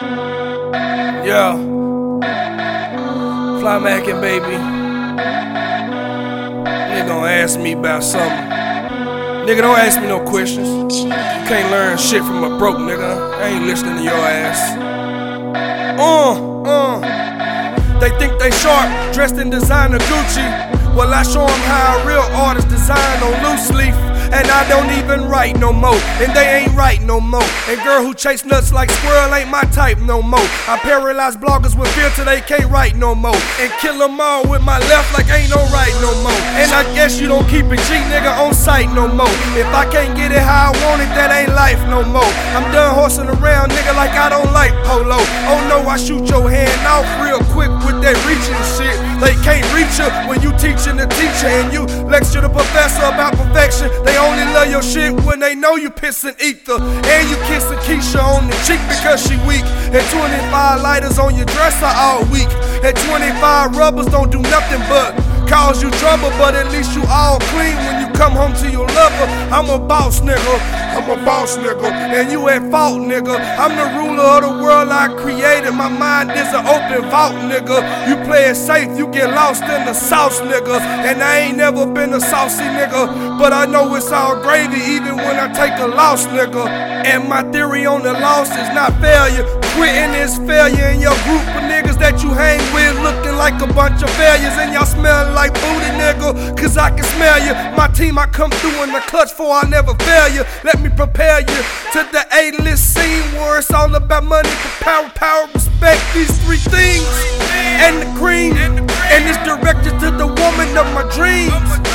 Yeah. Fly Mackin, baby. Nigga gonna ask me about something. Nigga, don't ask me no questions. You can't learn shit from a broke nigga. I ain't listening to your ass. Uh, uh. They think they sharp, dressed in designer Gucci. Well, I show them how a real artist design on loose leaf. And I don't even write no more. And they ain't right no more. And girl who chase nuts like squirrel ain't my type no more. I paralyze bloggers with fear till they can't write no more. And kill them all with my left like ain't no right no more. And I guess you don't keep a G nigga on sight no more. If I can't get it how I want it, that ain't life no more. I'm done horsing around, nigga, like I don't like polo. Oh no, I shoot your hand off real quick with that reaching shit. They can't reach you when you teaching the teacher and you lecture the professor about perfection. They only love your shit when they know you pissing ether. And you kissing Keisha on the cheek because she weak. And 25 lighters on your dresser all week. And 25 rubbers don't do nothing but cause you trouble, but at least you all clean when you come home to your lover. I'm a boss nigga. I'm a boss nigga, and you at fault, nigga. I'm the ruler of the world I created. My mind is an open vault, nigga. You play it safe, you get lost in the sauce, nigga. And I ain't never been a saucy nigga, but I know it's all gravy even when I take a loss, nigga. And my theory on the loss is not failure. Quitting is failure in your group niggas that you hang with looking like a bunch of failures and y'all smelling like booty, nigga. Cause I can smell you. My team, I come through in the clutch for I never fail you. Let me prepare you to the A-list scene where it's all about money for power, power, respect. These three things and the cream. And it's directed to the woman of my dreams.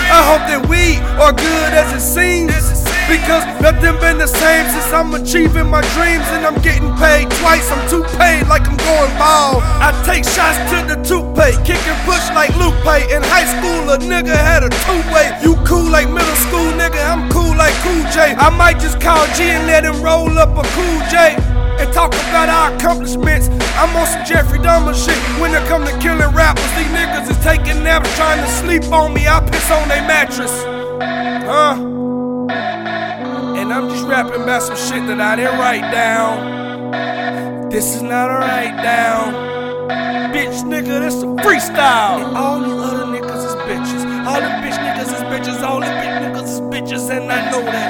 I hope that we are good as it seems. Because nothing been the same since I'm achieving my dreams and I'm getting paid twice. I'm too paid like I'm going bald. I take shots to the toothpaste, kicking push like Pay. In high school, a nigga had a two-way. You cool like middle school, nigga. I'm cool like Cool J. I might just call G and let him roll up a Cool J and talk about our accomplishments. I'm on some Jeffrey Dahmer shit. When it come to killing rappers, these niggas is taking naps trying to sleep on me. I piss on their mattress. Huh? Rapping about some shit that I didn't write down. This is not a write down. Bitch nigga, this a freestyle. And all these other niggas is bitches. All the bitch niggas is bitches. All the bitch niggas is bitches, and I know that.